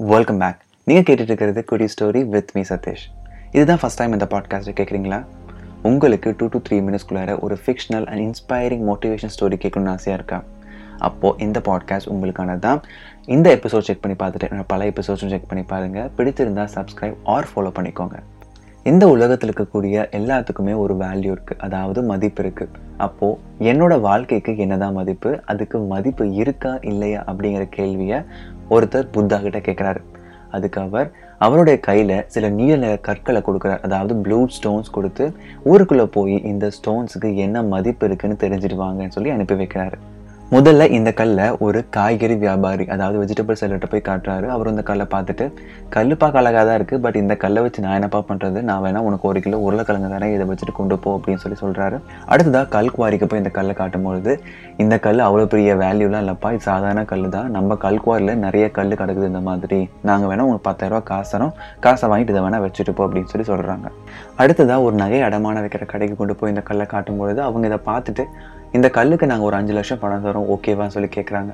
Welcome back நீங்கள் கேட்டுட்டு இருக்கிறது குடி ஸ்டோரி வித் மீ சதீஷ் இதுதான் ஃபஸ்ட் டைம் இந்த பாட்காஸ்ட்டை கேட்குறீங்களா உங்களுக்கு டூ டு த்ரீ மினிட்ஸ்குள்ளார ஒரு fictional and inspiring motivation story கேட்கணும்னு ஆசையாக இருக்கா? அப்போது இந்த பாட்காஸ்ட் உங்களுக்கானது தான் இந்த எபிசோட் செக் பண்ணி பார்த்துட்டு பல எபிசோட்ஸும் செக் பண்ணி பாருங்கள் பிடிச்சிருந்தால் சப்ஸ்கிரைப் ஆர் ஃபாலோ பண்ணிக்கோங்க. இந்த உலகத்தில் இருக்கக்கூடிய எல்லாத்துக்குமே ஒரு வேல்யூ இருக்குது அதாவது மதிப்பு இருக்குது அப்போது என்னோட வாழ்க்கைக்கு என்னதான் மதிப்பு? அதுக்கு மதிப்பு இருக்கா இல்லையா அப்படிங்கிற கேள்வியை ஒருத்தர் புத்தா கிட்ட கேட்குறாரு அதுக்கு அவர் அவருடைய கையில் சில நீல நிற கற்களை கொடுக்குறார். அதாவது ப்ளூ ஸ்டோன்ஸ் கொடுத்து ஊருக்குள்ளே போய் இந்த ஸ்டோன்ஸுக்கு என்ன மதிப்பு இருக்குன்னு தெரிஞ்சிடுவாங்கன்னு சொல்லி அனுப்பி வைக்கிறாரு. முதல்ல இந்த கல்லை ஒரு காய்கறி வியாபாரி அதாவது வெஜிடபிள் செல்லர்கிட்ட போய் காட்டுறாரு. அவர் இந்த கல்லை பார்த்துட்டு கல் பார்க்க அழகாக தான் இருக்குது பட் இந்த கல்லை வச்சு நான் என்னப்பா பண்ணுறது நான் வேணா உனக்கு ஒரு கிலோ உருளைக்கிழங்கு தானே இதை வச்சுட்டு கொண்டு போ அப்படின்னு சொல்லி சொல்கிறாரு அடுத்ததாக கல் குவாரிக்கு போய் இந்த கல்லை காட்டும்பொழுது இந்த கல் அவ்வளோ பெரிய வேல்யூலாம் இல்லைப்பா இது சாதாரண கல் தான். நம்ம கல்குவாரில் நிறைய கல் கிடக்குது இந்த மாதிரி. நாங்கள் வேணால் உங்களுக்கு பத்தாயிரரூவா காசு தரோம். காசை வாங்கிட்டு இதை வேணால் வச்சுட்டு போ அப்படின்னு சொல்லி சொல்கிறாங்க அடுத்ததாக ஒரு நகை அடமான வைக்கிற கடைக்கு கொண்டு போய் இந்த கல்லை காட்டும்பொழுது அவங்க இதை பார்த்துட்டு இந்த கல்லுக்கு நாங்கள் ஒரு அஞ்சு லட்சம் பணம் தரோம் ஓகேவான்னு சொல்லி கேட்குறாங்க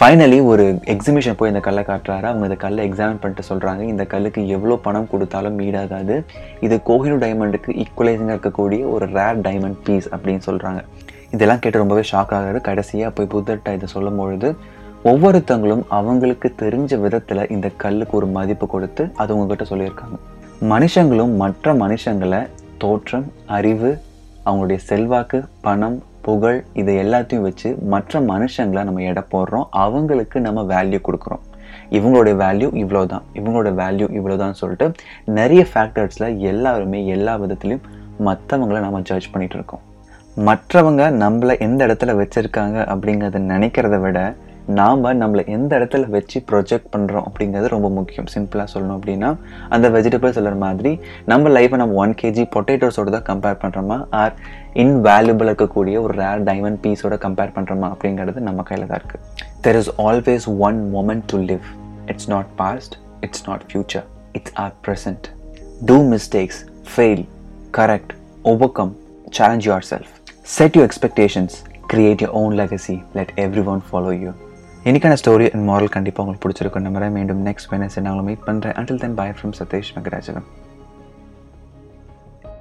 ஃபைனலி ஒரு எக்ஸிபிஷன் போய் இந்த கல்லை காட்டுறாரு. அவங்க இந்த கல்லை எக்ஸாமின் பண்ணிட்டு சொல்கிறாங்க இந்த கல்லுக்கு எவ்வளோ பணம் கொடுத்தாலும் மீடாகாது இது கோஹினு டைமண்டுக்கு ஈக்குவலைசிங்காக இருக்கக்கூடிய ஒரு ரேர் டைமண்ட் பீஸ் அப்படின்னு சொல்கிறாங்க இதெல்லாம் கேட்டு ரொம்பவே ஷாக் ஆகாது கடைசியாக போய் புத்தர்கிட்ட இதை சொல்லும் பொழுது ஒவ்வொருத்தங்களும் அவங்களுக்கு தெரிஞ்ச விதத்தில் இந்த கல்லுக்கு ஒரு மதிப்பு கொடுத்து அது உங்ககிட்ட சொல்லியிருக்காங்க. மனுஷங்களும் மற்ற மனுஷங்களை தோற்றம் அறிவு அவங்களுடைய செல்வாக்கு பணம் புகழ் இதை எல்லாத்தையும் வச்சு மற்ற மனுஷங்களை நம்ம எடை போடுறோம். அவங்களுக்கு நம்ம வேல்யூ கொடுக்குறோம். இவங்களுடைய வேல்யூ இவ்வளோ தான் இவங்களோட வேல்யூ இவ்வளோ தான் சொல்லிட்டு நிறைய ஃபேக்டர்ஸில் எல்லாருமே எல்லா விதத்துலையும் மற்றவங்கள நம்ம ஜட்ஜ் பண்ணிகிட்டு இருக்கோம். மற்றவங்க நம்மளை எந்த இடத்துல வச்சுருக்காங்க அப்படிங்கிறத நினைக்கிறத விட நாம் நம்மளை எந்த இடத்துல வச்சு ப்ரொஜெக்ட் பண்ணுறோம் அப்படிங்கிறது ரொம்ப முக்கியம். சிம்பிளாக சொல்லணும் அப்படின்னா அந்த வெஜிடபிள் சொல்கிற மாதிரி நம்ம லைஃப்பை நம்ம ஒன் கேஜி பொட்டேட்டோஸோட தான் கம்பேர் பண்ணுறோமா ஆர் இன்வேல்யூபிள் இருக்கக்கூடிய ஒரு ரேர் டைமண்ட் பீஸோட கம்பேர் பண்ணுறோமா அப்படிங்கிறது நம்ம கையில் தான் இருக்குது there is always one moment to live it's not past it's not future it's our present do mistakes fail correct overcome challenge yourself set you expectations create your own legacy let everyone follow you story and moral கண்டிப்பாக உங்களுக்கு பிடிச்சிருக்கும் நம்பரை மீண்டும் next Venice நான் உங்களை meet பண்ணுறேன் until then bye from Satish Venkatachalam